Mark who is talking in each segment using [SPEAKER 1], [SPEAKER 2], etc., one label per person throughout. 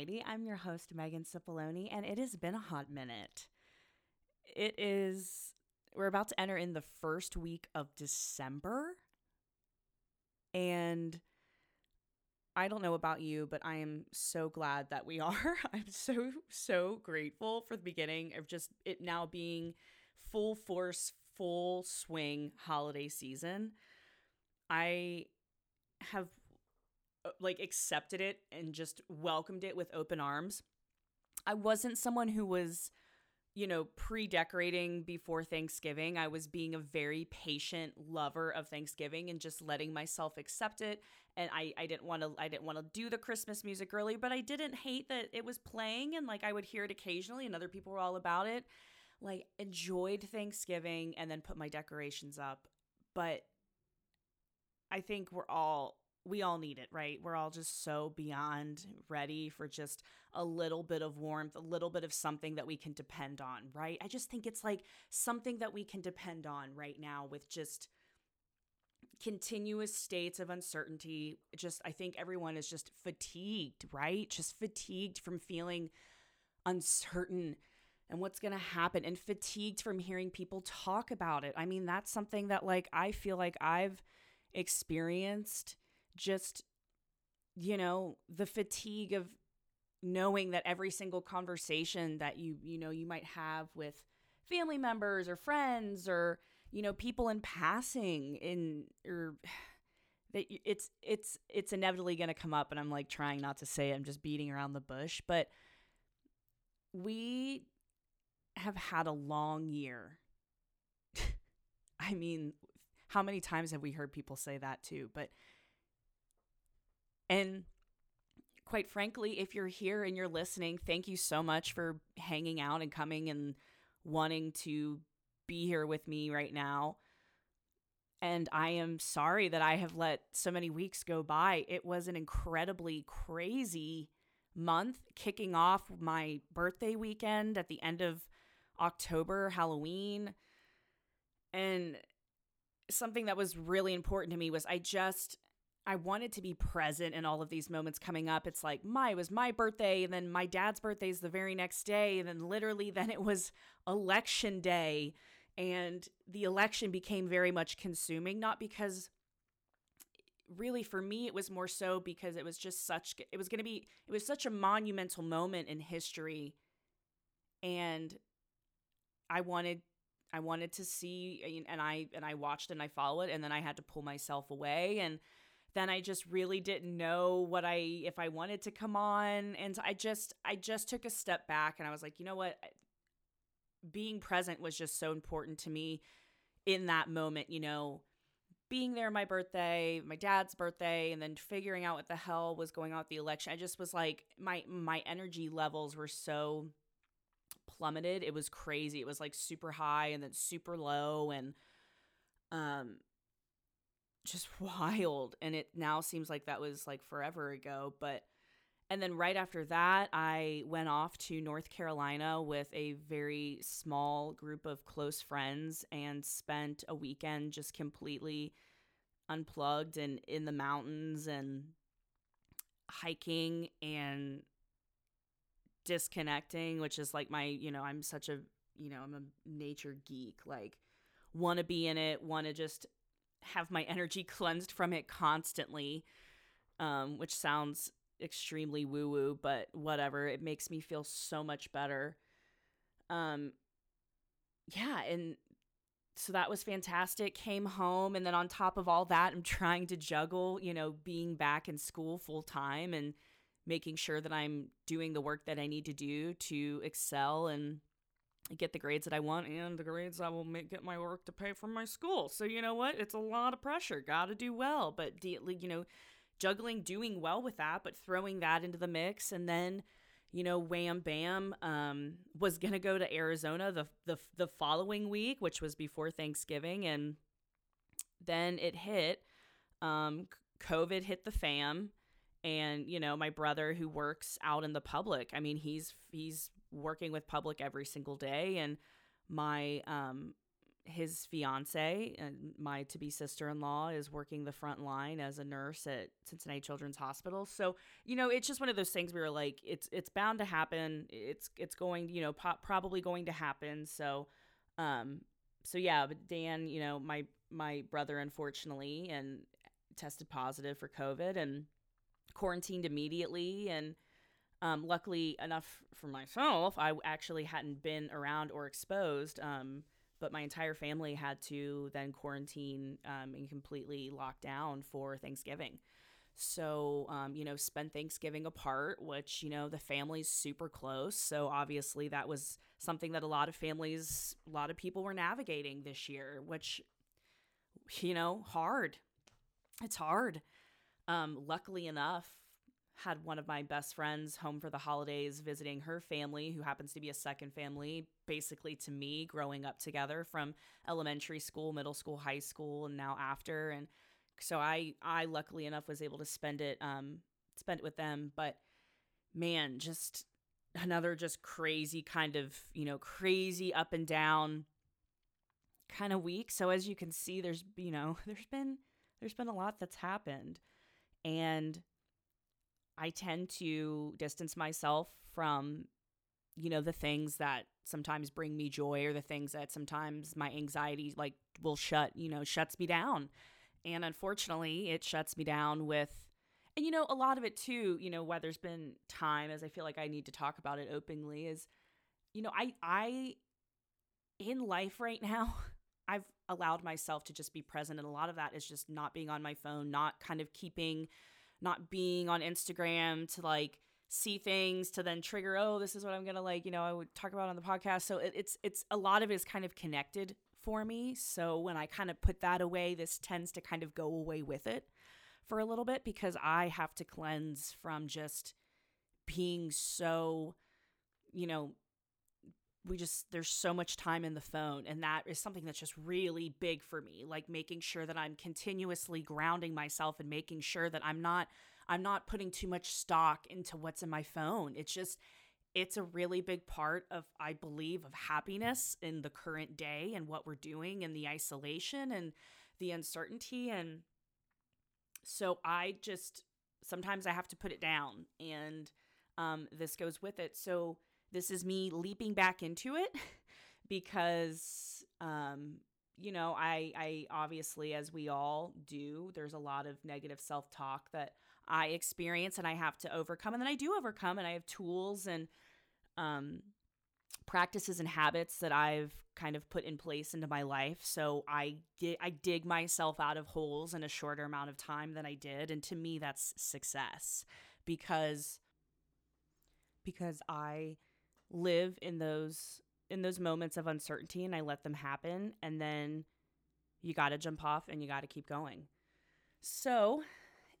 [SPEAKER 1] Mighty. I'm your host, Megan Cipollone, and it has been a hot minute. It is, we're about to enter in the first week of December. And I don't know about you, but I am so glad that we are. I'm so, so grateful for the beginning of just it now being full force, full swing holiday season. I have Uh, like accepted it and just welcomed it with open arms. I wasn't someone who was, you know, pre decorating before Thanksgiving. I was being a very patient lover of Thanksgiving and just letting myself accept it. And I, I didn't want to I didn't want to do the Christmas music early, but I didn't hate that it was playing and like I would hear it occasionally and other people were all about it. Like enjoyed Thanksgiving and then put my decorations up. But I think we're all we all need it, right? We're all just so beyond ready for just a little bit of warmth, a little bit of something that we can depend on, right? I just think it's like something that we can depend on right now with just continuous states of uncertainty. Just, I think everyone is just fatigued, right? Just fatigued from feeling uncertain and what's going to happen and fatigued from hearing people talk about it. I mean, that's something that, like, I feel like I've experienced just, you know, the fatigue of knowing that every single conversation that you, you know, you might have with family members or friends or, you know, people in passing in or that it's it's it's inevitably going to come up and I'm like trying not to say it, I'm just beating around the bush, but we have had a long year. I mean, how many times have we heard people say that too? But and quite frankly, if you're here and you're listening, thank you so much for hanging out and coming and wanting to be here with me right now. And I am sorry that I have let so many weeks go by. It was an incredibly crazy month, kicking off my birthday weekend at the end of October, Halloween. And something that was really important to me was I just I wanted to be present in all of these moments coming up. It's like my it was my birthday, and then my dad's birthday is the very next day, and then literally then it was election day, and the election became very much consuming. Not because really for me it was more so because it was just such it was going to be it was such a monumental moment in history, and I wanted I wanted to see and I and I watched and I followed and then I had to pull myself away and then I just really didn't know what I if I wanted to come on and I just I just took a step back and I was like, "You know what? Being present was just so important to me in that moment, you know, being there my birthday, my dad's birthday, and then figuring out what the hell was going on with the election. I just was like my my energy levels were so plummeted. It was crazy. It was like super high and then super low and um just wild and it now seems like that was like forever ago but and then right after that i went off to north carolina with a very small group of close friends and spent a weekend just completely unplugged and in the mountains and hiking and disconnecting which is like my you know i'm such a you know i'm a nature geek like want to be in it want to just have my energy cleansed from it constantly, um, which sounds extremely woo woo, but whatever. It makes me feel so much better. Um, yeah, and so that was fantastic. Came home, and then on top of all that, I'm trying to juggle, you know, being back in school full time and making sure that I'm doing the work that I need to do to excel and get the grades that I want and the grades I will make get my work to pay for my school. So you know what? It's a lot of pressure. Got to do well, but you know, juggling doing well with that, but throwing that into the mix and then you know, wham bam, um, was gonna go to Arizona the, the the following week, which was before Thanksgiving, and then it hit. Um, COVID hit the fam, and you know, my brother who works out in the public. I mean, he's he's working with public every single day and my um his fiance and my to be sister in law is working the front line as a nurse at Cincinnati Children's Hospital. So you know, it's just one of those things where like it's it's bound to happen. It's it's going you know po- probably going to happen. So um so yeah, but Dan, you know my my brother unfortunately and tested positive for COVID and quarantined immediately and. Um, luckily enough for myself, I actually hadn't been around or exposed. Um, but my entire family had to then quarantine um, and completely lock down for Thanksgiving. So, um, you know, spend Thanksgiving apart, which, you know, the family's super close. So, obviously, that was something that a lot of families, a lot of people were navigating this year, which, you know, hard. It's hard. Um, luckily enough, had one of my best friends home for the holidays visiting her family, who happens to be a second family, basically to me, growing up together from elementary school, middle school, high school, and now after. And so I, I luckily enough was able to spend it, um, spend it with them. But man, just another just crazy kind of, you know, crazy up and down kind of week. So as you can see, there's, you know, there's been, there's been a lot that's happened. And I tend to distance myself from, you know, the things that sometimes bring me joy or the things that sometimes my anxiety like will shut, you know, shuts me down. And unfortunately, it shuts me down with and you know, a lot of it too, you know, why there's been time as I feel like I need to talk about it openly is you know, I I in life right now, I've allowed myself to just be present and a lot of that is just not being on my phone, not kind of keeping not being on Instagram to like see things to then trigger oh this is what i'm gonna like you know i would talk about on the podcast. So it, it's it's a lot of it is kind of connected for me. So when i kind of put that away this tends to kind of go away with it for a little bit because i have to cleanse from just being so you know we just there's so much time in the phone and that is something that's just really big for me like making sure that i'm continuously grounding myself and making sure that i'm not i'm not putting too much stock into what's in my phone. It's just it's a really big part of i believe of happiness in the current day and what we're doing and the isolation and the uncertainty and so i just sometimes i have to put it down and um, this goes with it. So this is me leaping back into it because um you know, I I obviously as we all do, there's a lot of negative self-talk that I experience and I have to overcome and then I do overcome and I have tools and um practices and habits that I've kind of put in place into my life. So I get I dig myself out of holes in a shorter amount of time than I did and to me that's success because because I live in those in those moments of uncertainty and I let them happen and then you got to jump off and you got to keep going. So,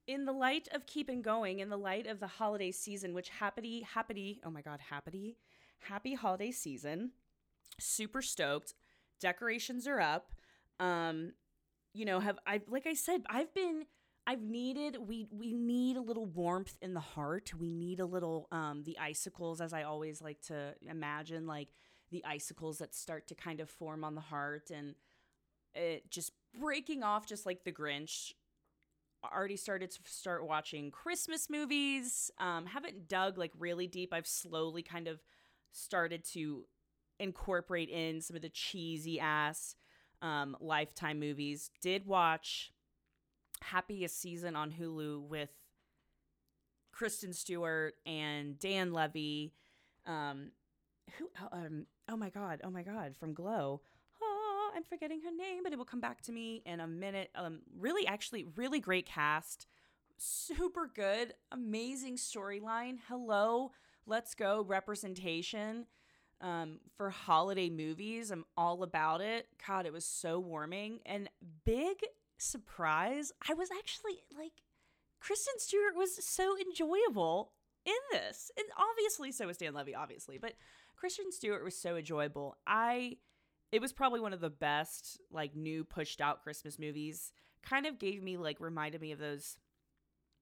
[SPEAKER 1] in the light of keeping going, in the light of the holiday season, which happy, happy, oh my God, happy, happy holiday season. Super stoked. Decorations are up. Um, you know, have I like I said, I've been I've needed we we need a little warmth in the heart. We need a little um the icicles as I always like to imagine like the icicles that start to kind of form on the heart and it just breaking off just like the Grinch. Already started to start watching Christmas movies. Um haven't dug like really deep. I've slowly kind of started to incorporate in some of the cheesy ass um lifetime movies. Did watch happiest season on Hulu with Kristen Stewart and Dan Levy. Um, who? Um, oh my god! Oh my god! From Glow. Oh, I'm forgetting her name, but it will come back to me in a minute. Um, really, actually, really great cast. Super good, amazing storyline. Hello, let's go representation. Um, for holiday movies, I'm all about it. God, it was so warming and big surprise, I was actually like, Kristen Stewart was so enjoyable in this. And obviously, so was Dan Levy, obviously, but Kristen Stewart was so enjoyable. I, it was probably one of the best, like, new pushed out Christmas movies. Kind of gave me, like, reminded me of those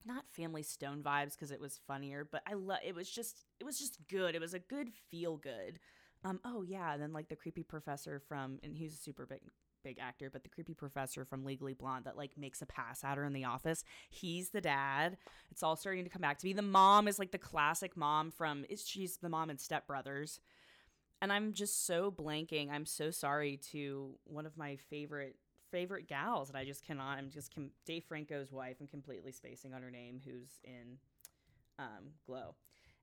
[SPEAKER 1] not family stone vibes because it was funnier but i love it was just it was just good it was a good feel good Um, oh yeah, and then like the creepy professor from, and he's a super big big actor, but the creepy professor from Legally Blonde that like makes a pass at her in the office. He's the dad. It's all starting to come back to me. The mom is like the classic mom from is she's the mom in Step Brothers. And I'm just so blanking. I'm so sorry to one of my favorite favorite gals, and I just cannot. I'm just com- Dave Franco's wife. I'm completely spacing on her name, who's in um, Glow.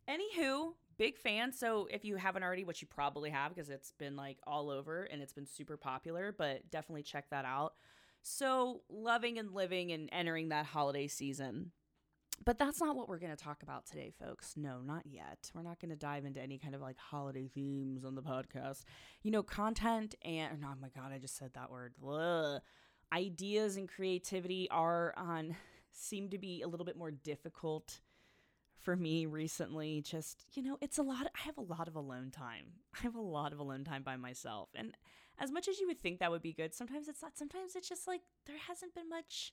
[SPEAKER 1] Anywho, big fan. So if you haven't already, which you probably have because it's been like all over and it's been super popular, but definitely check that out. So loving and living and entering that holiday season. But that's not what we're going to talk about today, folks. No, not yet. We're not going to dive into any kind of like holiday themes on the podcast. You know, content and oh my god, I just said that word. Ugh. Ideas and creativity are on seem to be a little bit more difficult for me recently. Just, you know, it's a lot I have a lot of alone time. I have a lot of alone time by myself. And as much as you would think that would be good, sometimes it's not. Sometimes it's just like there hasn't been much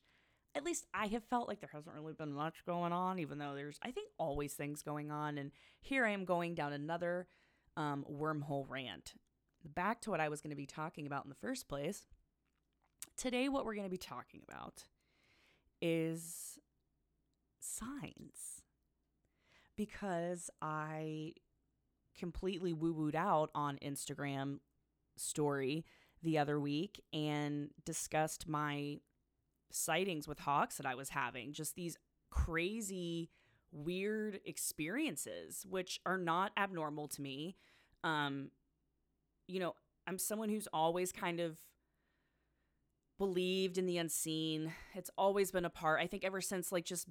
[SPEAKER 1] at least I have felt like there hasn't really been much going on, even though there's, I think, always things going on. And here I am going down another um, wormhole rant. Back to what I was going to be talking about in the first place. Today, what we're going to be talking about is signs. Because I completely woo wooed out on Instagram story the other week and discussed my sightings with hawks that I was having, just these crazy, weird experiences, which are not abnormal to me. Um, you know, I'm someone who's always kind of believed in the unseen. It's always been a part. I think ever since like just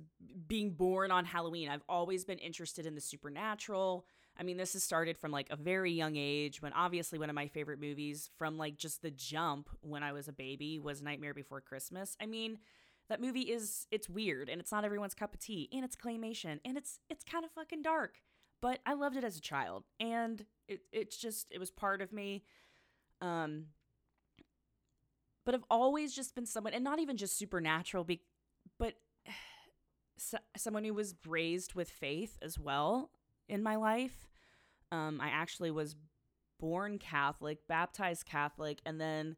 [SPEAKER 1] being born on Halloween, I've always been interested in the supernatural. I mean, this has started from like a very young age when obviously one of my favorite movies from like just the jump when I was a baby was Nightmare Before Christmas. I mean, that movie is it's weird and it's not everyone's cup of tea and it's claymation and it's it's kind of fucking dark. But I loved it as a child and it it's just it was part of me. Um but I've always just been someone and not even just supernatural be, but so, someone who was raised with faith as well in my life. Um, I actually was born Catholic, baptized Catholic, and then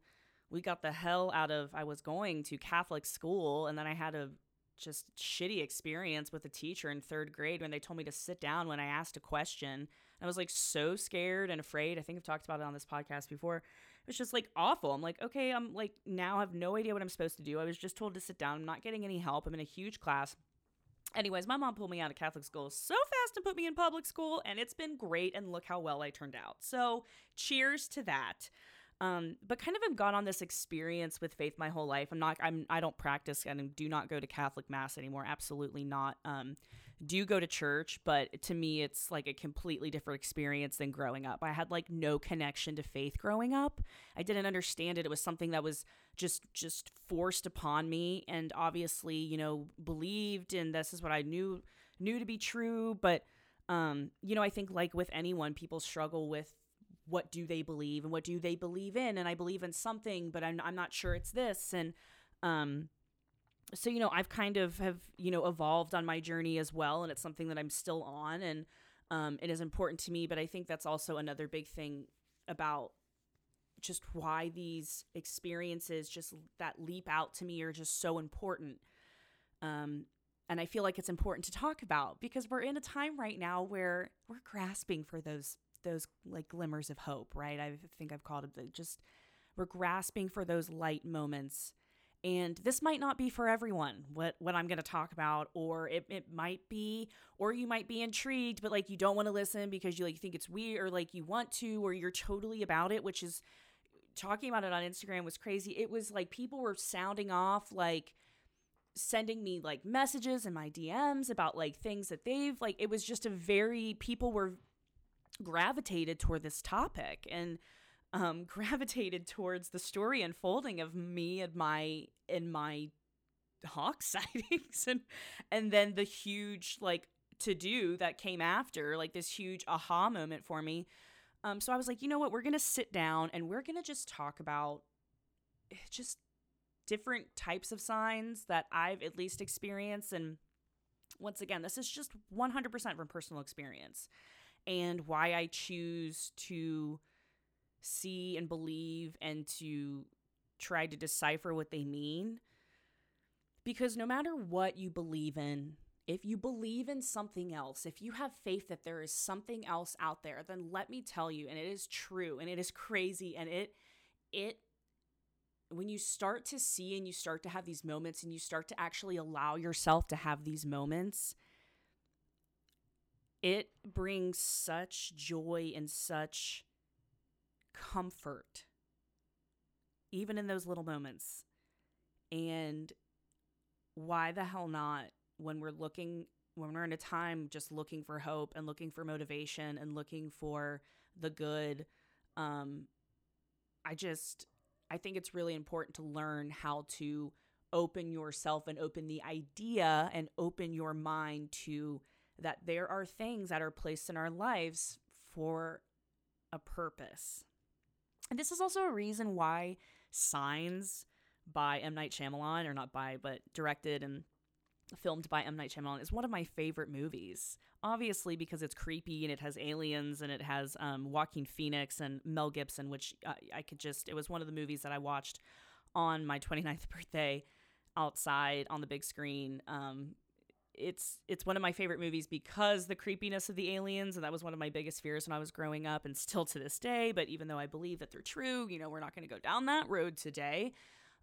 [SPEAKER 1] we got the hell out of. I was going to Catholic school, and then I had a just shitty experience with a teacher in third grade when they told me to sit down when I asked a question. I was like so scared and afraid. I think I've talked about it on this podcast before. Was just like awful. I'm like, okay, I'm like now I have no idea what I'm supposed to do. I was just told to sit down. I'm not getting any help. I'm in a huge class. Anyways, my mom pulled me out of Catholic school so fast and put me in public school, and it's been great. And look how well I turned out. So, cheers to that. Um, but kind of have gone on this experience with faith my whole life. I'm not. I'm. I don't practice and do not go to Catholic mass anymore. Absolutely not. Um, do go to church, but to me, it's like a completely different experience than growing up. I had like no connection to faith growing up. I didn't understand it. It was something that was just just forced upon me, and obviously, you know, believed, and this is what I knew knew to be true. But um, you know, I think like with anyone, people struggle with what do they believe and what do they believe in, and I believe in something, but I'm I'm not sure it's this, and um so you know i've kind of have you know evolved on my journey as well and it's something that i'm still on and um, it is important to me but i think that's also another big thing about just why these experiences just that leap out to me are just so important um, and i feel like it's important to talk about because we're in a time right now where we're grasping for those those like glimmers of hope right? I think i've called it the just we're grasping for those light moments and this might not be for everyone what what i'm going to talk about or it, it might be or you might be intrigued but like you don't want to listen because you like think it's weird or like you want to or you're totally about it which is talking about it on instagram was crazy. It was like people were sounding off like sending me like messages in my dms about like things that they've like it was just a very people were gravitated toward this topic and um, gravitated towards the story unfolding of me and my and my hawk sightings. And and then the huge like to do that came after like this huge aha moment for me. Um so i was like you know what? We're gonna sit down and we're gonna just talk about eh, just different types of signs that i've at least experienced. And once again this is just 100% from personal experience and why I choose to see and believe and to try to decipher what they mean. Because no matter what you believe in, if you believe in something else, if you have faith that there is something else out there, then let me tell you, and it is true and it is crazy and it, it, when you start to see and you start to have these moments and you start to actually allow yourself to have these moments, it brings such joy and such comfort, even in those little moments. And why the hell not when we're looking, when we're in a time just looking for hope and looking for motivation and looking for the good? Um, I just, I think it's really important to learn how to open yourself and open the idea and open your mind to that there are things that are placed in our lives for a purpose. And this is also a reason why Signs by M. Night Shyamalan, or not by, but directed and filmed by M. Night Shyamalan, is one of my favorite movies. Obviously, because it's creepy and it has aliens and it has um, Joaquin Phoenix and Mel Gibson, which I, I could just, it was one of the movies that I watched on my 29th birthday outside on the big screen. Um, it's it's one of my favorite movies because the creepiness of the aliens and that was one of my biggest fears when I was growing up and still to this day but even though I believe that they're true you know we're not going to go down that road today.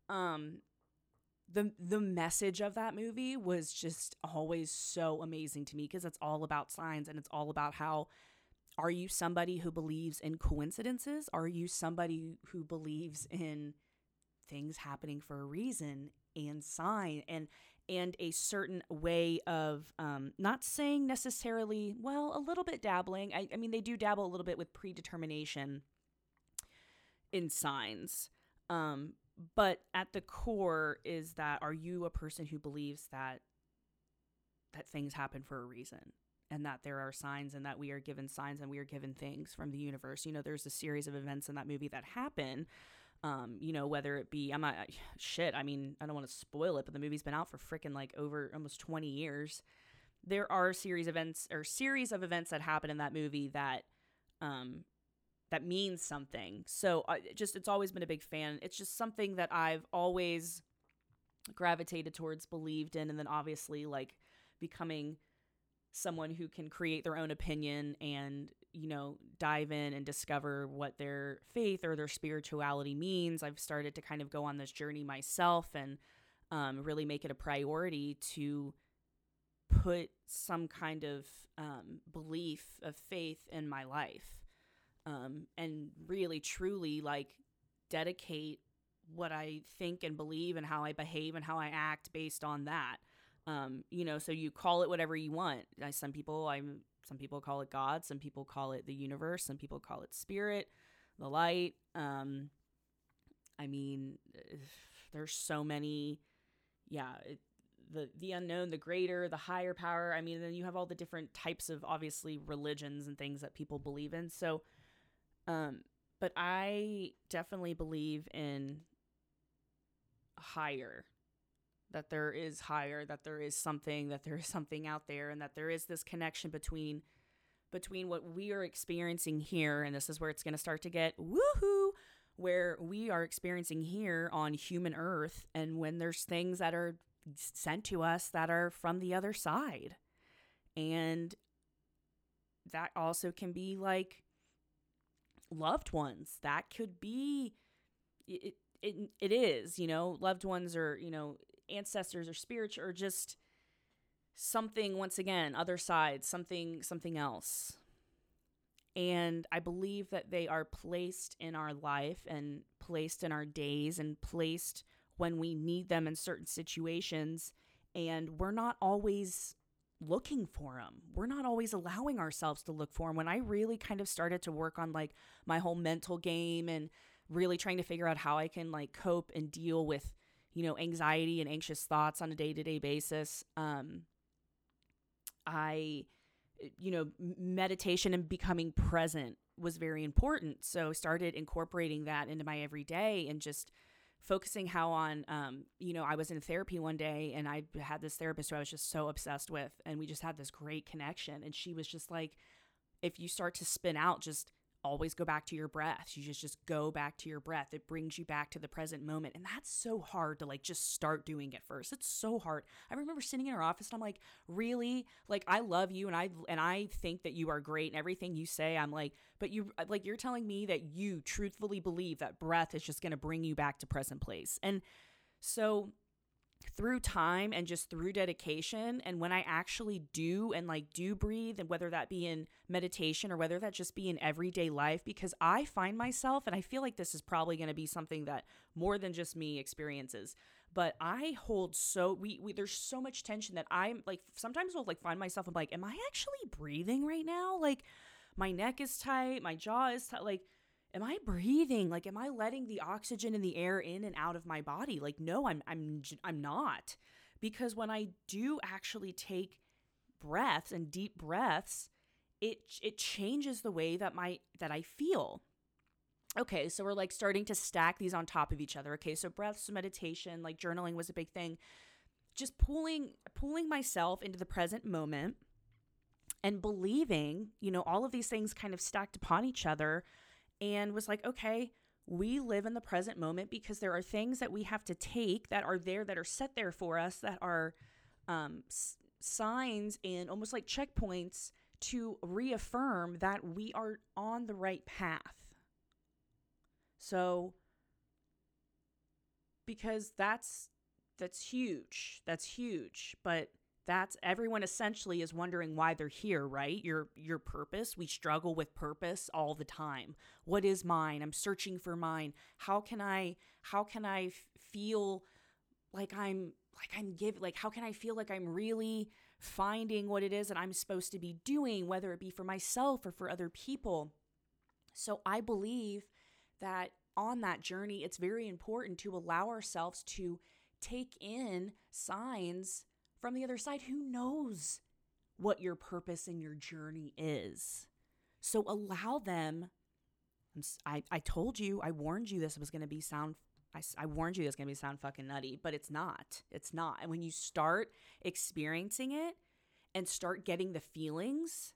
[SPEAKER 1] Um the the message of that movie was just always so amazing to me because it's all about signs and it's all about how are you somebody who believes in coincidences? Are you somebody who believes in things happening for a reason and sign and and a certain way of um, not saying necessarily, well, a little bit dabbling. I, I mean, they do dabble a little bit with predetermination in signs. Um, but at the core is that are you a person who believes that that things happen for a reason and that there are signs and that we are given signs and we are given things from the universe you know there's a series of events in that movie that happen um, you know, whether it be I'm not shit. I mean, I don't want to spoil it, but the movie's been out for freaking like over almost 20 years. There are series events or series of events that happen in that movie that um that means something. So uh, just it's always been a big fan. It's just something that I've always gravitated towards, believed in, and then obviously like becoming someone who can create their own opinion and you know dive in and discover what their faith or their spirituality means i've started to kind of go on this journey myself and um, really make it a priority to put some kind of um, belief of faith in my life um, and really truly like dedicate what i think and believe and how i behave and how i act based on that um, you know, so you call it whatever you want. I, Some people, I'm, some people call it God. Some people call it the universe. Some people call it spirit, the light. Um, I mean, there's so many. Yeah, it, the the unknown, the greater, the higher power. I mean, then you have all the different types of obviously religions and things that people believe in. So, um, but I definitely believe in higher that there is higher, that there is something, that there is something out there, and that there is this connection between between what we are experiencing here, and this is where it's going to start to get woohoo, where we are experiencing here on human Earth, and when there's things that are sent to us that are from the other side, and that also can be like loved ones. That could be it. It, it is, you know, loved ones are, you know, ancestors or spiritual or just something once again other side something something else. And i believe that they are placed in our life and placed in our days and placed when we need them in certain situations. And we're not always looking for them we're not always allowing ourselves to look for them when i really kind of started to work on like my whole mental game and really trying to figure out how i can like cope and deal with you know, anxiety and anxious thoughts on a day to day basis. Um, I, you know, meditation and becoming present was very important. So started incorporating that into my everyday and just focusing how on, um, you know, I was in therapy one day and I had this therapist who I was just so obsessed with, and we just had this great connection. And she was just like, if you start to spin out, just always go back to your breath. You just just go back to your breath. It brings you back to the present moment. And that's so hard to like just start doing at first. It's so hard. I remember sitting in our office and I'm like, "Really? Like I love you and I and I think that you are great and everything you say, I'm like, but you like you're telling me that you truthfully believe that breath is just going to bring you back to present place." And so through time and just through dedication and when i actually do and like do breathe and whether that be in meditation or whether that just be in everyday life because i find myself and i feel like this is probably going to be something that more than just me experiences but i hold so we, we there's so much tension that i'm like sometimes i'll like find myself i'm like am i actually breathing right now? Like my neck is tight my jaw is tight like am I breathing? Like, am I letting the oxygen and the air in and out of my body? Like, no, I'm, I'm, I'm not. Because when I do actually take breaths and deep breaths, it, it changes the way that my, that I feel. Okay, so we're like starting to stack these on top of each other. Okay, so breaths, meditation, like journaling was a big thing. Just pulling, pulling myself into the present moment and believing, you know, all of these things kind of stacked upon each other and was like, okay, we live in the present moment because there are things that we have to take that are there, that are set there for us, that are um, s- signs and almost like checkpoints to reaffirm that we are on the right path. So, because that's that's huge. That's huge. But that's everyone essentially is wondering why they're here right? Your your purpose we struggle with purpose all the time. What is mine? I'm searching for mine. How can i how can i f- feel like i'm like i'm give like how can i feel like i'm really finding what it is that i'm supposed to be doing whether it be for myself or for other people? So i believe that on that journey it's very important to allow ourselves to take in signs from the other side who knows what your purpose and your journey is. So allow them. I, I told you, I warned you this was going to be sound. I, I warned you this going to be sound fucking nutty, but it's not. It's not. And when you start experiencing it and start getting the feelings,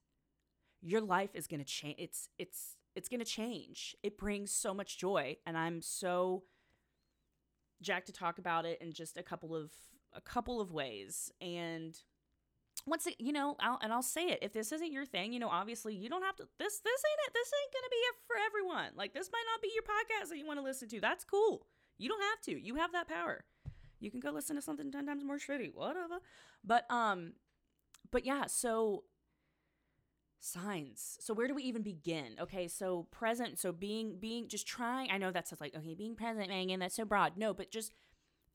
[SPEAKER 1] your life is going to change. It's, it's, it's going to change. It brings so much joy. And I'm so jacked to talk about it in just a couple of a couple of ways. And once it, you know, I'll, and I'll say it. If this isn't your thing, you know, obviously you don't have to. This this ain't it. This ain't gonna be it for everyone. Like this might not be your podcast that you want to listen to. That's cool. You don't have to. You have that power. You can go listen to something ten times more shitty. Whatever. But um, but yeah. So signs so where do we even begin okay so present so being being just trying i know that's like okay being present megan that's so broad no but just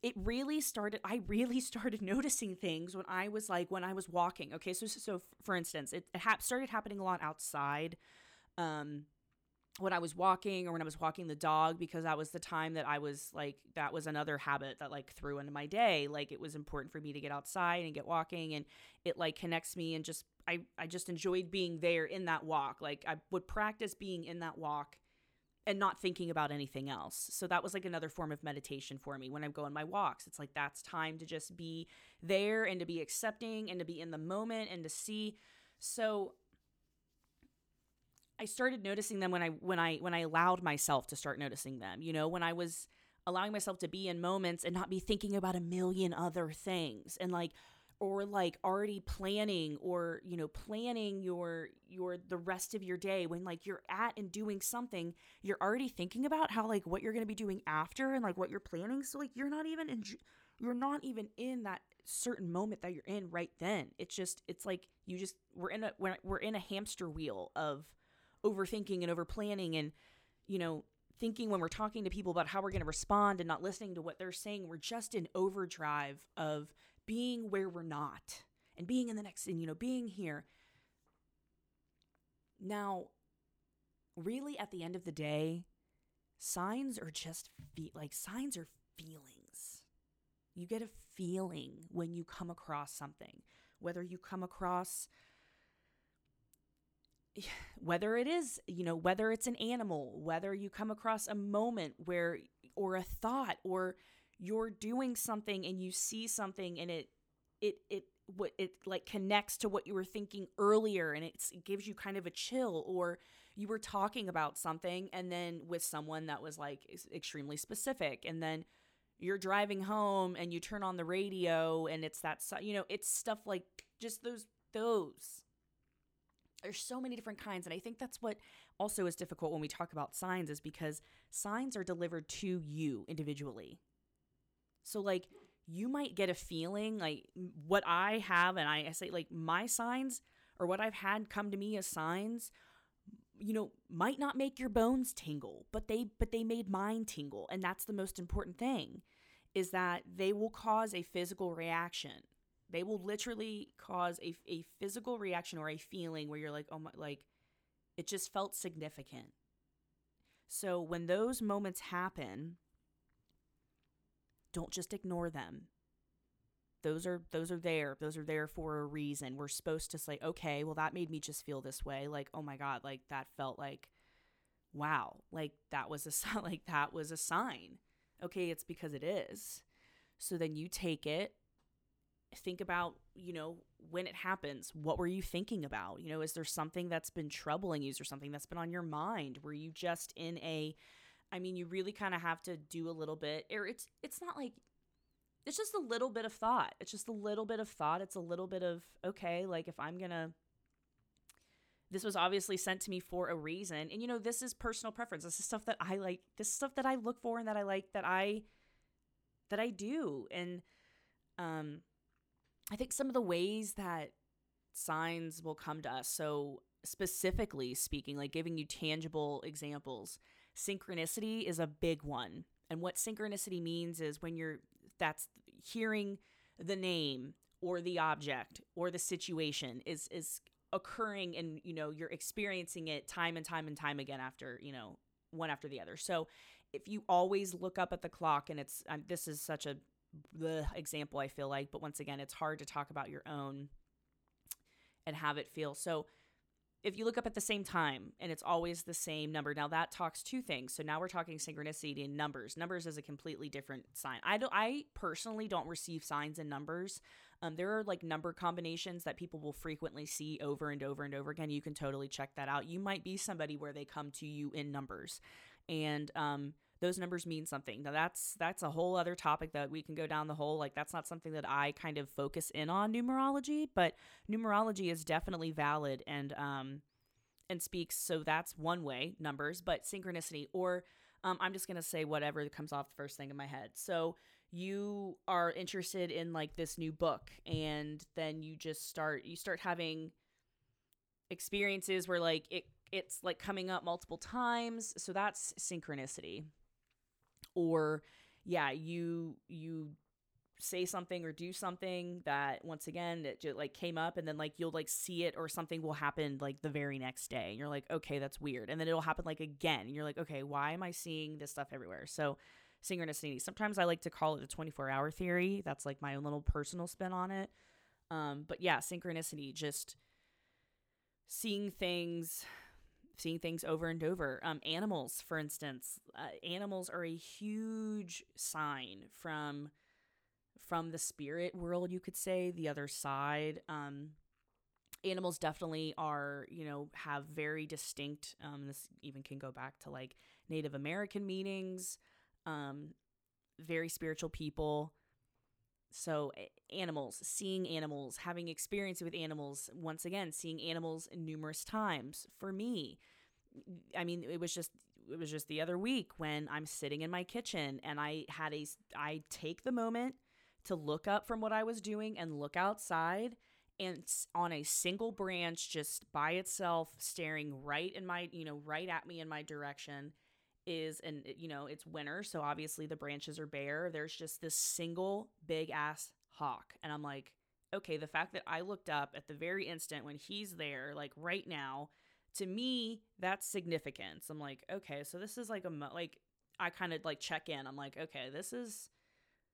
[SPEAKER 1] it really started i really started noticing things when i was like when i was walking okay? So so for instance it, it ha- started happening a lot outside um when i was walking or when i was walking the dog because that was the time that i was like that was another habit that like threw into my day. Like it was important for me to get outside and get walking and it like connects me and just i i just enjoyed being there in that walk. Like i would practice being in that walk and not thinking about anything else. So that was like another form of meditation for me when I'm going my walks. It's like that's time to just be there and to be accepting and to be in the moment and to see. So I started noticing them when I when I when I allowed myself to start noticing them. You know, when I was allowing myself to be in moments and not be thinking about a million other things and like or like already planning or you know planning your your the rest of your day when like you're at and doing something you're already thinking about how like what you're going to be doing after and like what you're planning. So like you're not even in you're not even in that certain moment that you're in right then. It's just it's like you just we're in a we're, we're in a hamster wheel of overthinking and over planning and you know thinking when we're talking to people about how we're going to respond and not listening to what they're saying. We're just in overdrive of being where we're not and being in the next and you know being here. Now really at the end of the day signs are just fe- like signs are feelings. You get a feeling when you come across something whether you come across whether it is you know whether it's an animal whether you come across a moment where or a thought or you're doing something and you see something and it it it what it like connects to what you were thinking earlier and it gives you kind of a chill or you were talking about something and then with someone that was like extremely specific and then you're driving home and you turn on the radio and it's that you know it's stuff like just those those. There's so many different kinds and i think that's what also is difficult when we talk about signs is because signs are delivered to you individually so like you might get a feeling like what i have and i, I say like my signs or what i've had come to me as signs you know might not make your bones tingle but they but they made mine tingle. And that's the most important thing is that they will cause a physical reaction. They will literally cause a, a physical reaction or a feeling where you're like oh my like it just felt significant. So when those moments happen don't just ignore them. Those are those are there those are there for a reason. We're supposed to say okay well that made me just feel this way. Like oh my god like that felt like wow like that was a like that was a sign. Okay it's because it is. So then you take it think about you know when it happens what were you thinking about? You know is there something that's been troubling you? Is there something that's been on your mind? Were you just in a i mean you really kind of have to do a little bit or it's it's not like it's just a little bit of thought. It's just a little bit of thought. It's a little bit of, okay, like if I'm going to, this was obviously sent to me for a reason. And, you know, this is personal preference. This is stuff that I like, this is stuff that I look for and that I like, that I, that I do. And, um, I think some of the ways that signs will come to us. So, specifically speaking, like giving you tangible examples, synchronicity is a big one. And what synchronicity means is when you're that's hearing the name or the object or the situation is is occurring and you know you're experiencing it time and time and time again after you know one after the other so if you always look up at the clock and it's um, this is such a the example i feel like but once again it's hard to talk about your own and have it feel so if you look up at the same time and it's always the same number. Now that talks two things. So now we're talking synchronicity in numbers. Numbers is a completely different sign. I don't i personally don't receive signs in numbers. Um, there are like number combinations that people will frequently see over and over and over again. You can totally check that out. You might be somebody where they come to you in numbers. And um, those numbers mean something. Now that's that's a whole other topic that we can go down the whole like that's not something that I kind of focus in on numerology, but numerology is definitely valid and um and speaks so that's one way numbers, but synchronicity or um, I'm just gonna say whatever comes off the first thing in my head. So you are interested in like this new book and then you just start you start having experiences where like it it's like coming up multiple times so that's synchronicity or yeah you you say something or do something that once again it just like came up and then like you'll like see it or something will happen like the very next day and you're like okay that's weird. And then it'll happen like again and you're like okay why am i seeing this stuff everywhere? So synchronicity sometimes i like to call it the 24 hour theory. That's like my own little personal spin on it. Um but yeah synchronicity just seeing things seeing things over and over. Um, animals, for instance, uh, animals are a huge sign from from the spirit world. You could say the other side. Um, animals definitely are, you know, have very distinct. Um, this even can go back to like Native American meanings. Um, very spiritual people. So, animals, seeing animals, having experience with animals, once again, seeing animals numerous times. For me, I mean, it was just it was just the other week when I'm sitting in my kitchen and I had a I take the moment to look up from what I was doing and look outside and on a single branch just by itself staring right in my, you know, right at me in my direction is and you know it's winter so obviously the branches are bare. There's just this single big ass hawk and i'm like okay the fact that i looked up at the very instant when he's there like right now to me that's significance. I'm like okay so this is like a mo- like i kind of like check in. I'm like okay this is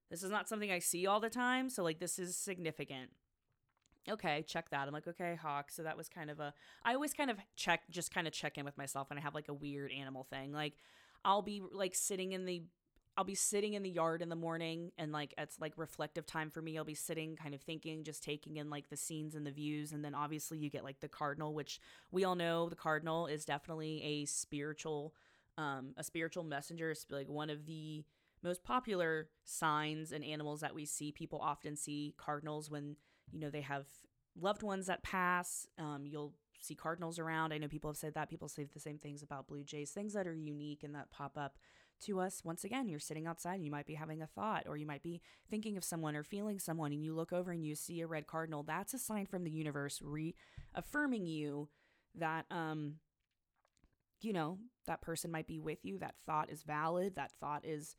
[SPEAKER 1] this is not something i see all the time so like this is significant. Okay check that. I'm like okay hawk. So that was kind of a i always kind of check just kind of check in with myself when i have like a weird animal thing. Like I'll be like sitting in the I'll be sitting in the yard in the morning and like it's like reflective time for me. I'll be sitting kind of thinking, just taking in like the scenes and the views. And then obviously you get like the cardinal, which we all know the cardinal is definitely a spiritual, um, a spiritual messenger. It's like one of the most popular signs and animals that we see. People often see cardinals when, you know, they have loved ones that pass. Um, you'll see cardinals around. I know people have said that. People say the same things about blue jays, things that are unique and that pop up to us. Once again, you're sitting outside and you might be having a thought, or you might be thinking of someone or feeling someone, and you look over and you see a red cardinal. That's a sign from the universe reaffirming you that, um, you know, that person might be with you. That thought is valid. That thought is,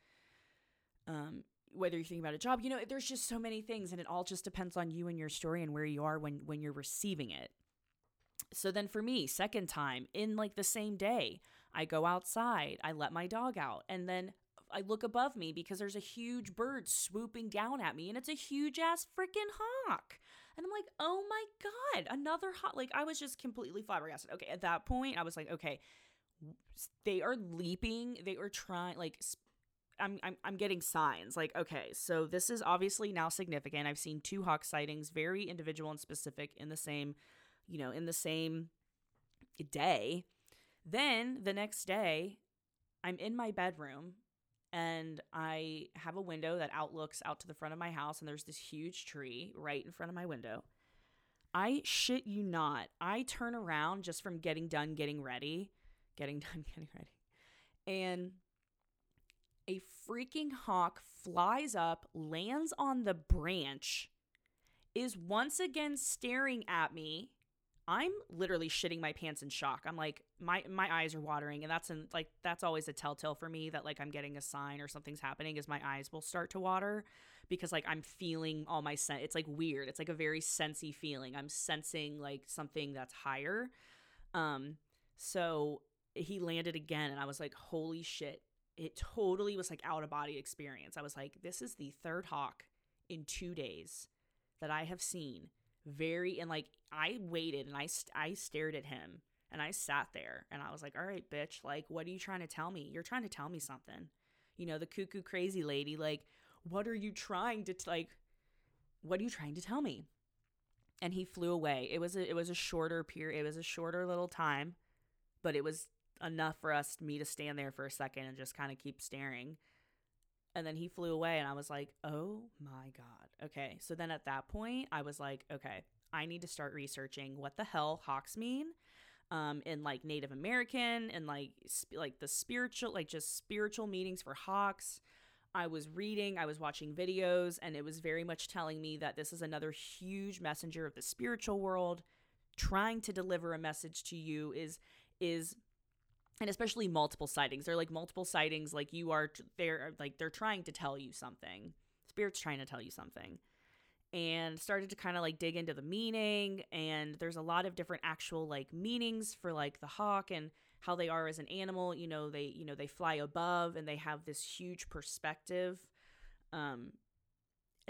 [SPEAKER 1] um, whether you're thinking about a job, you know, there's just so many things, and it all just depends on you and your story and where you are when when you're receiving it. So then for me, second time in like the same day, I go outside, I let my dog out, and then I look above me because there's a huge bird swooping down at me and it's a huge ass freaking hawk. And I'm like, oh my God, another hawk. Like, I was just completely flabbergasted. Okay, at that point, I was like, okay, they are leaping. They are trying, like, I'm, I'm, I'm getting signs. Like, okay, so this is obviously now significant. I've seen two hawk sightings, very individual and specific in the same you know, in the same day. Then the next day, I'm in my bedroom and I have a window that outlooks out to the front of my house, and there's this huge tree right in front of my window. I shit you not. I turn around just from getting done getting ready, getting done getting ready, and a freaking hawk flies up, lands on the branch, is once again staring at me I'm literally shitting my pants in shock. I'm like my my eyes are watering and that's like that's always a telltale for me that like I'm getting a sign or something's happening is my eyes will start to water because like I'm feeling all my sense. It's like weird. It's like a very sensy feeling. I'm sensing like something that's higher. Um so he landed again and I was like holy shit. It totally was like out of body experience. I was like this is the third hawk in 2 days that I have seen very and like I waited and I st- I stared at him and I sat there and I was like, "All right, bitch, like what are you trying to tell me? You're trying to tell me something." You know, the cuckoo crazy lady, like, "What are you trying to t- like what are you trying to tell me?" And he flew away. It was a it was a shorter period. It was a shorter little time, but it was enough for us me to stand there for a second and just kind of keep staring. And then he flew away and I was like, "Oh my god." Okay. So then at that point, I was like, "Okay, I need to start researching what the hell hawks mean." Um, in like Native American and like sp- like the spiritual like just spiritual meanings for hawks. I was reading, I was watching videos, and it was very much telling me that this is another huge messenger of the spiritual world trying to deliver a message to you is is and especially multiple sightings. They're like multiple sightings, like you are, they're like, they're trying to tell you something. Spirit's trying to tell you something. And started to kind of like dig into the meaning. And there's a lot of different actual like meanings for like the hawk and how they are as an animal. You know, they, you know, they fly above and they have this huge perspective. Um,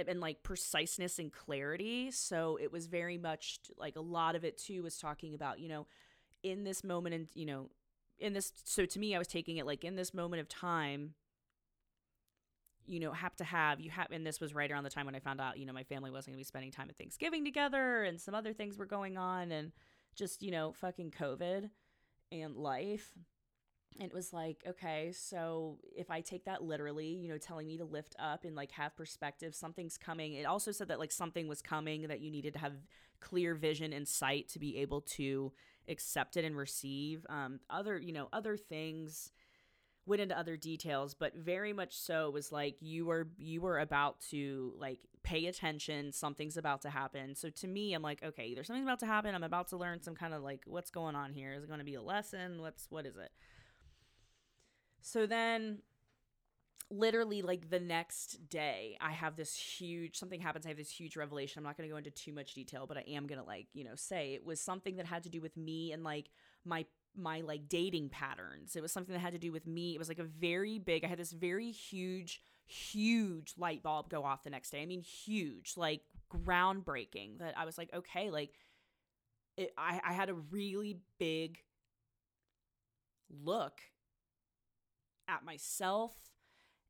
[SPEAKER 1] and like preciseness and clarity. So it was very much like a lot of it too was talking about, you know, in this moment and, you know, in this so to me i was taking it like in this moment of time you know have to have you have and this was right around the time when i found out you know my family wasn't going to be spending time at thanksgiving together and some other things were going on and just you know fucking covid and life. And it was like okay so if i take that literally you know telling me to lift up and like have perspective something's coming. It also said that like something was coming that you needed to have clear vision and sight to be able to accept it and receive. Um, other, you know, other things went into other details, but very much so was like you were you were about to like pay attention. Something's about to happen. So to me, I'm like, okay, there's something's about to happen. I'm about to learn some kind of like what's going on here. Is it going to be a lesson? What's what is it? So then literally like the next day i have this huge something happens i have this huge revelation. I'm not going to go into too much detail but i am going to like you know say it was something that had to do with me and like my my like dating patterns. It was something that had to do with me. It was like a very big i had this very huge huge light bulb go off the next day. I mean huge like groundbreaking that i was like okay like it, I, I had a really big look at myself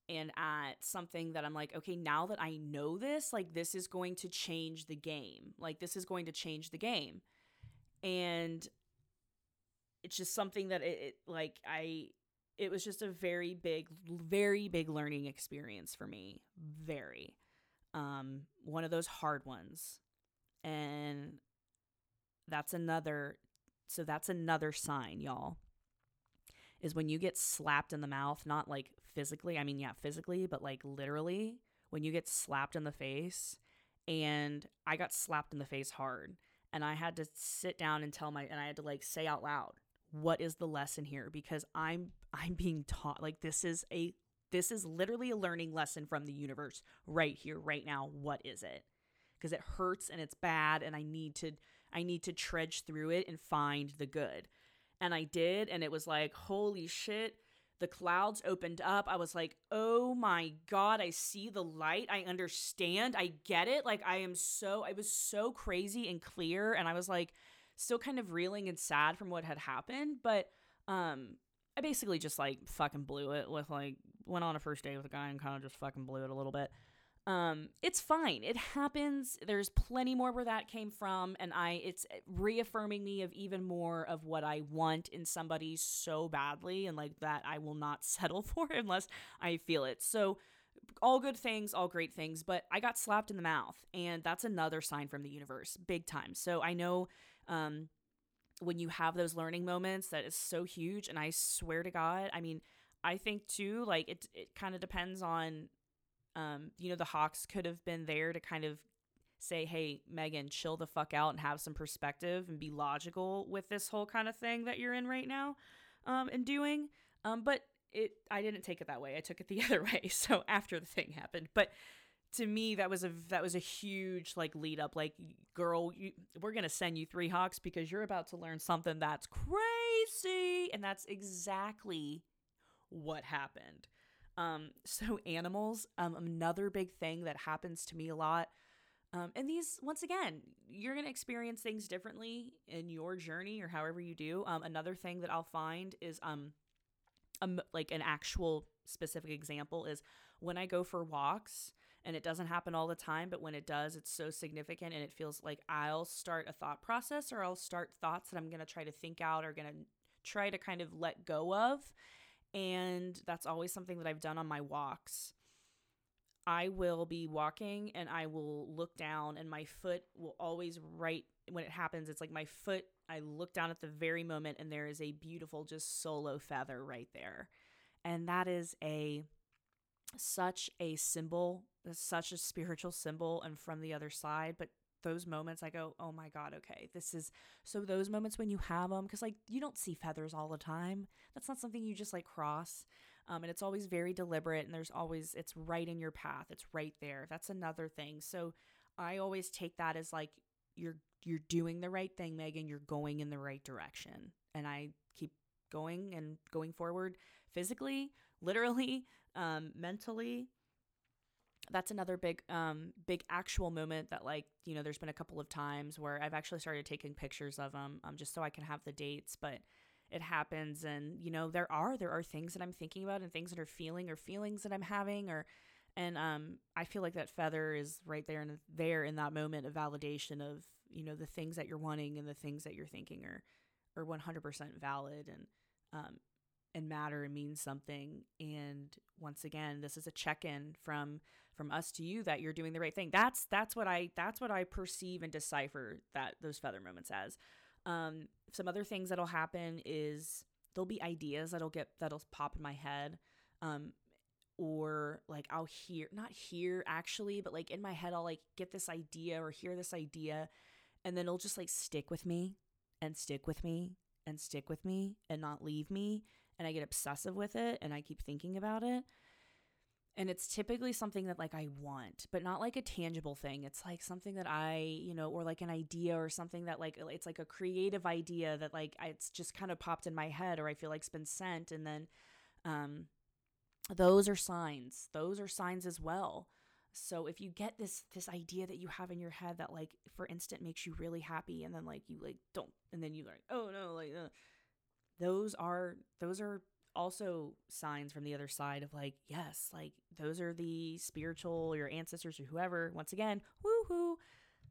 [SPEAKER 1] and at something that I'm like, okay, now that I know this, like this is going to change the game. Like this is going to change the game. And it's just something that it, it like I it was just a very big very big learning experience for me. Very. Um one of those hard ones. And that's another so that's another sign, y'all is when you get slapped in the mouth, not like physically, I mean, yeah, physically, but like literally, when you get slapped in the face. And I got slapped in the face hard. And I had to sit down and tell my, and I had to like say out loud, what is the lesson here? Because I'm, I'm being taught, like, this is a, this is literally a learning lesson from the universe right here, right now. What is it? Because it hurts and it's bad. And I need to, I need to trudge through it and find the good. And I did. And it was like, holy shit. The clouds opened up. I was like, oh my God, I see the light. I understand. I get it. Like, I am so, I was so crazy and clear. And I was like, still kind of reeling and sad from what had happened. But, um, I basically just like fucking blew it with like, went on a first date with a guy and kind of just fucking blew it a little bit um, it's fine. It happens. There's plenty more where that came from, and I it's reaffirming me of even more of what I want in somebody so badly, and like that I will not settle for unless I feel it. So all good things, all great things, but I got slapped in the mouth, and that's another sign from the universe, big time. So I know um, when you have those learning moments, that is so huge, and I swear to God, I mean. I think too, like it, it kind of depends on um, you know, the Hawks could have been there to kind of say, hey, Megan, chill the fuck out and have some perspective and be logical with this whole kind of thing that you're in right now um, and doing. Um, but it, I didn't take it that way. I took it the other way. So after the thing happened, but to me, that was a that was a huge like lead up. Like, girl, you, we're gonna send you three hawks because you're about to learn something that's crazy, and that's exactly what happened. Um, so animals, um, another big thing that happens to me a lot. Um, and these, once again, you're going to experience things differently in your journey or however you do. Um, another thing that I'll find is, um, um, like an actual specific example is when I go for walks, and it doesn't happen all the time, but when it does, it's so significant and it feels like I'll start a thought process or I'll start thoughts that I'm going to try to think out or going to try to kind of let go of. And that's always something that I've done on my walks. I will be walking and I will look down, and my foot will always right when it happens. It's like my foot, I look down at the very moment, and there is a beautiful, just solo feather right there. And that is a such a symbol, such a spiritual symbol, and from the other side, but those moments I go, oh my God, okay, this is so those moments when you have them, because like you don't see feathers all the time. That's not something you just like cross. Um, and it's always very deliberate and there's always, it's right in your path. It's right there. That's another thing. So I always take that as like, you're, you're doing the right thing, Megan. You're going in the right direction. And I keep going and going forward physically, literally, um, mentally, that's another big um big actual moment that like you know there's been a couple of times where i've actually started taking pictures of them um, just so i can have the dates but it happens and you know there are there are things that i'm thinking about and things that are feeling or feelings that i'm having or and um i feel like that feather is right there and there in that moment of validation of you know the things that you're wanting and the things that you're thinking are are 100% valid and um and matter and mean something. And once again this is a check-in from from us to you that you're doing the right thing that's that's what i that's what i perceive and decipher that those feather moments as um some other things that'll happen is there'll be ideas that'll get that'll pop in my head um or like I'll hear not hear actually but like in my head I'll like get this idea or hear this idea and then it'll just like stick with me and stick with me and stick with me and not leave me and I get obsessive with it and I keep thinking about it. And it's typically something that like I want, but not like a tangible thing. It's like something that I, you know, or like an idea or something that like it's like a creative idea that like it's just kind of popped in my head or I feel like it's been sent and then um those are signs. Those are signs as well. So if you get this this idea that you have in your head that like for instant makes you really happy and then like you like don't and then you like oh no like uh, those are those are also signs from the other side of like, yes, like those are the spiritual, your ancestors or whoever, once again, woohoo,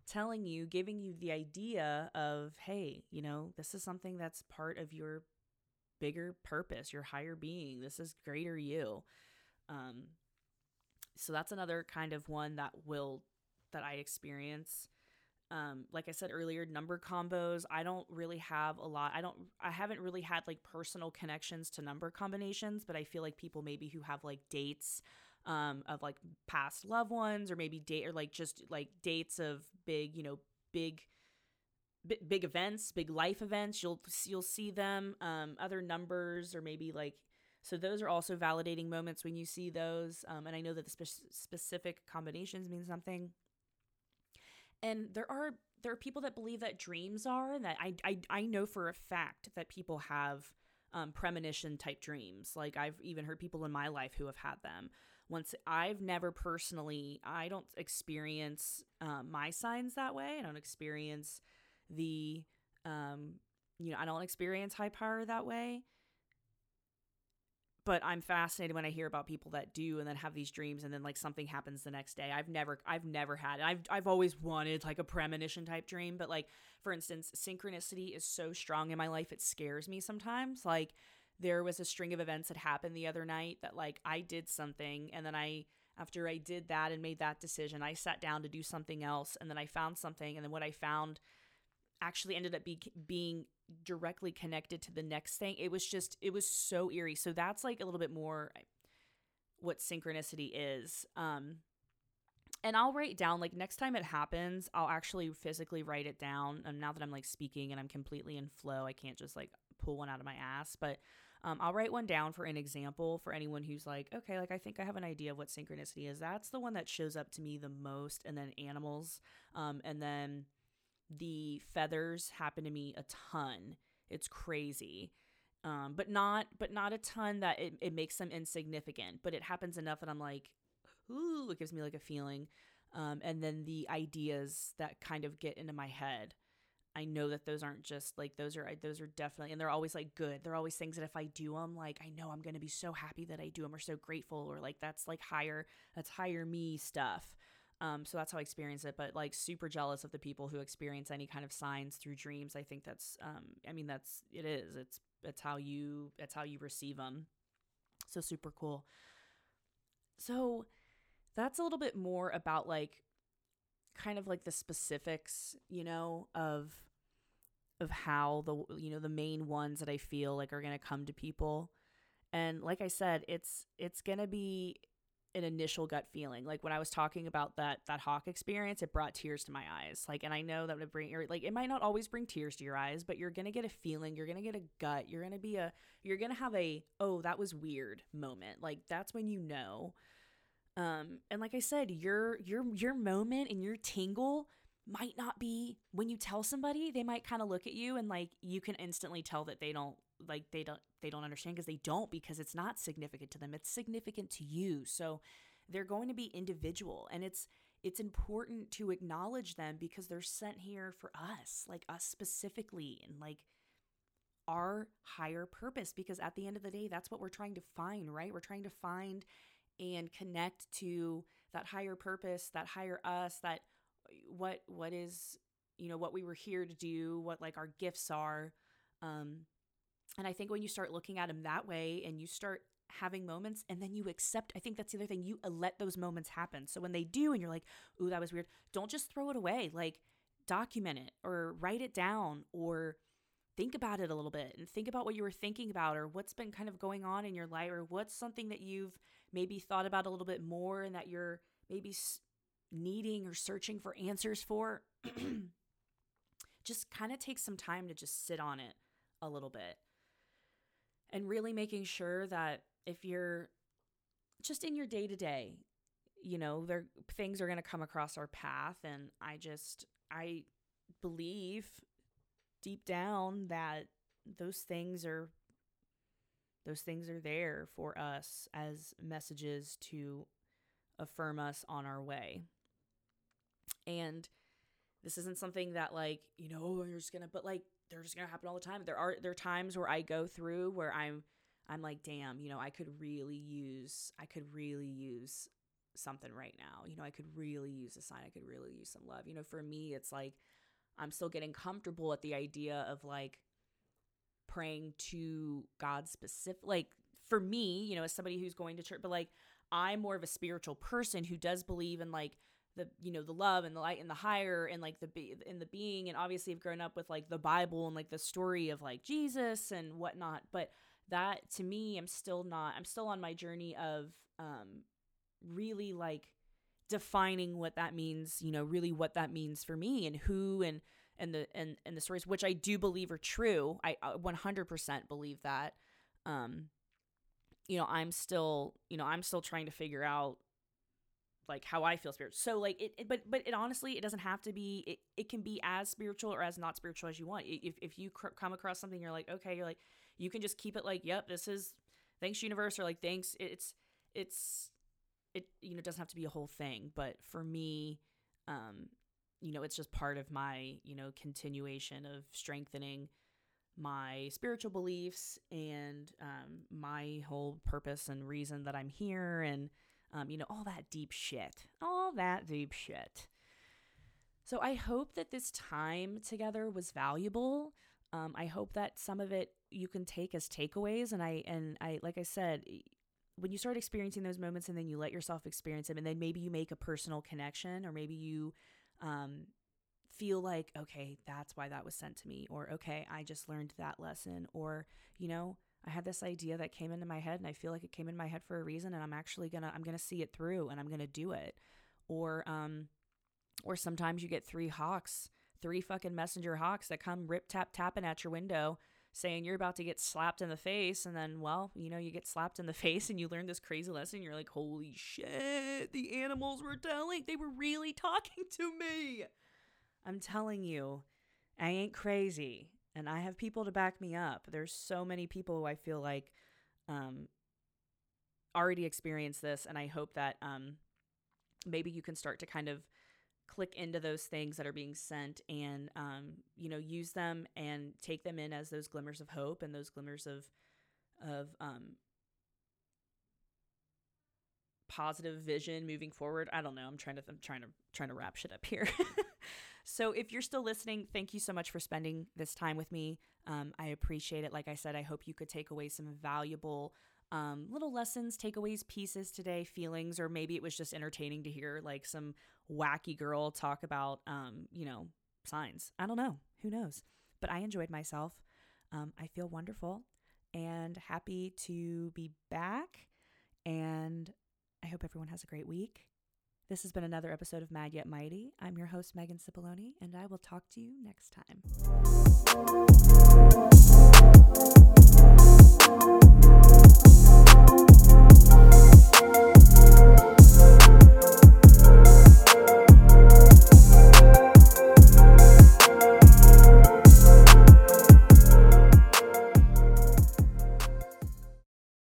[SPEAKER 1] telling you, giving you the idea of, hey, you know, this is something that's part of your bigger purpose, your higher being. This is greater you. Um, so that's another kind of one that will that I experience. Um, like I said earlier, number combos. I don't really have a lot. I don't. I haven't really had like personal connections to number combinations, but I feel like people maybe who have like dates um, of like past loved ones, or maybe date or like just like dates of big, you know, big big events, big life events. You'll you'll see them. Um, other numbers or maybe like so those are also validating moments when you see those. Um, and I know that the spe- specific combinations mean something. And there are there are people that believe that dreams are that I I, I know for a fact that people have um, premonition type dreams. Like I've even heard people in my life who have had them. Once I've never personally, I don't experience um, my signs that way. I don't experience the, um, you know, I don't experience high power that way but I'm fascinated when I hear about people that do and then have these dreams and then like something happens the next day. I've never I've never had. I've I've always wanted like a premonition type dream, but like for instance, synchronicity is so strong in my life it scares me sometimes. Like there was a string of events that happened the other night that like I did something and then I after I did that and made that decision, I sat down to do something else and then I found something and then what I found actually ended up be, being directly connected to the next thing. It was just it was so eerie. So that's like a little bit more what synchronicity is. Um and I'll write down like next time it happens, I'll actually physically write it down. And now that I'm like speaking and I'm completely in flow, I can't just like pull one out of my ass, but um, I'll write one down for an example for anyone who's like, okay, like I think I have an idea of what synchronicity is. That's the one that shows up to me the most, and then animals, um, and then the feathers happen to me a ton. It's crazy. Um, but not but not a ton that it, it makes them insignificant. But it happens enough that I'm like, ooh, it gives me like a feeling. Um, and then the ideas that kind of get into my head. I know that those aren't just like those are those are definitely and they're always like good. They're always things that if I do them, like I know I'm gonna be so happy that I do them or so grateful or like that's like higher that's higher me stuff. Um, so that's how I experience it. But like super jealous of the people who experience any kind of signs through dreams. I think that's, um, I mean, that's it is. It's it's how you it's how you receive them. So super cool. So that's a little bit more about like kind of like the specifics, you know, of of how the you know the main ones that I feel like are going to come to people. And like I said, it's it's going to be an initial gut feeling. Like when I was talking about that that hawk experience, it brought tears to my eyes. Like, and I know that would bring your like it might not always bring tears to your eyes, but you're gonna get a feeling. You're gonna get a gut. You're gonna be a. You're gonna have a oh that was weird moment. Like that's when you know. Um, and like I said, your your your moment and your tingle might not be when you tell somebody. They might kind of look at you and like you can instantly tell that they don't like they don't they don't understand because they don't because it's not significant to them it's significant to you so they're going to be individual and it's it's important to acknowledge them because they're sent here for us like us specifically and like our higher purpose because at the end of the day that's what we're trying to find right we're trying to find and connect to that higher purpose that higher us that what what is you know what we were here to do what like our gifts are um and I think when you start looking at them that way and you start having moments and then you accept, I think that's the other thing, you uh, let those moments happen. So when they do and you're like, ooh, that was weird, don't just throw it away. Like document it or write it down or think about it a little bit and think about what you were thinking about or what's been kind of going on in your life or what's something that you've maybe thought about a little bit more and that you're maybe needing or searching for answers for. just kind of take some time to just sit on it a little bit and really making sure that if you're just in your day to day, you know, there things are going to come across our path and I just I believe deep down that those things are those things are there for us as messages to affirm us on our way. And this isn't something that like, you know, you're just to but like they're just gonna happen all the time. There are there are times where I go through where I'm I'm like, damn, you know, I could really use, I could really use something right now. You know, I could really use a sign. I could really use some love. You know, for me, it's like I'm still getting comfortable at the idea of like praying to God specific. Like for me, you know, as somebody who's going to church, but like I'm more of a spiritual person who does believe in like the you know the love and the light and the higher and like the be in the being and obviously I've grown up with like the Bible and like the story of like Jesus and whatnot. But that to me, I'm still not. I'm still on my journey of um really like defining what that means you know really what that means for me and who and and the and and the stories which i do believe are true i 100% believe that um you know i'm still you know i'm still trying to figure out like how i feel spiritual so like it, it but but it honestly it doesn't have to be it, it can be as spiritual or as not spiritual as you want. If if you cr- come across something you're like okay you're like you can just keep it like yep this is thanks universe or like thanks it's it's it you know doesn't have to be a whole thing. But for me um you know it's just part of my you know continuation of strengthening my spiritual beliefs and um, my whole purpose and reason that i'm here and um, you know all that deep shit all that deep shit. So i hope that this time together was valuable. Um, i hope that some of it you can take as takeaways and i and i like i said when you start experiencing those moments and then you let yourself experience them and then maybe you make a personal connection or maybe you um, feel like okay that's why that was sent to me or okay i just learned that lesson or you know i had this idea that came into my head and i feel like it came in my head for a reason and i'm actually gonna i'm gonna see it through and i'm gonna do it. Or um or sometimes you get three hawks three fucking messenger hawks that come rip tap tapping at your window saying you're about to get slapped in the face and then well you know you get slapped in the face and you learn this crazy lesson you're like holy shit the animals were telling they were really talking to me. I'm telling you i ain't crazy and i have people to back me up there's so many people who i feel like um already experienced this and i hope that um maybe you can start to kind of click into those things that are being sent and um, you know use them and take them in as those glimmers of hope and those glimmers of of um, positive vision moving forward. I don't know. I'm trying to I'm trying to trying to wrap shit up here. so if you're still listening, thank you so much for spending this time with me. Um, I appreciate it. Like I said, I hope you could take away some valuable um, little lessons, takeaways, pieces today, feelings, or maybe it was just entertaining to hear like some wacky girl talk about, um, you know, signs. I don't know. Who knows? But I enjoyed myself. Um, I feel wonderful and happy to be back. And I hope everyone has a great week. This has been another episode of Mad Yet Mighty. I'm your host, Megan Cipollone, and I will talk to you next time.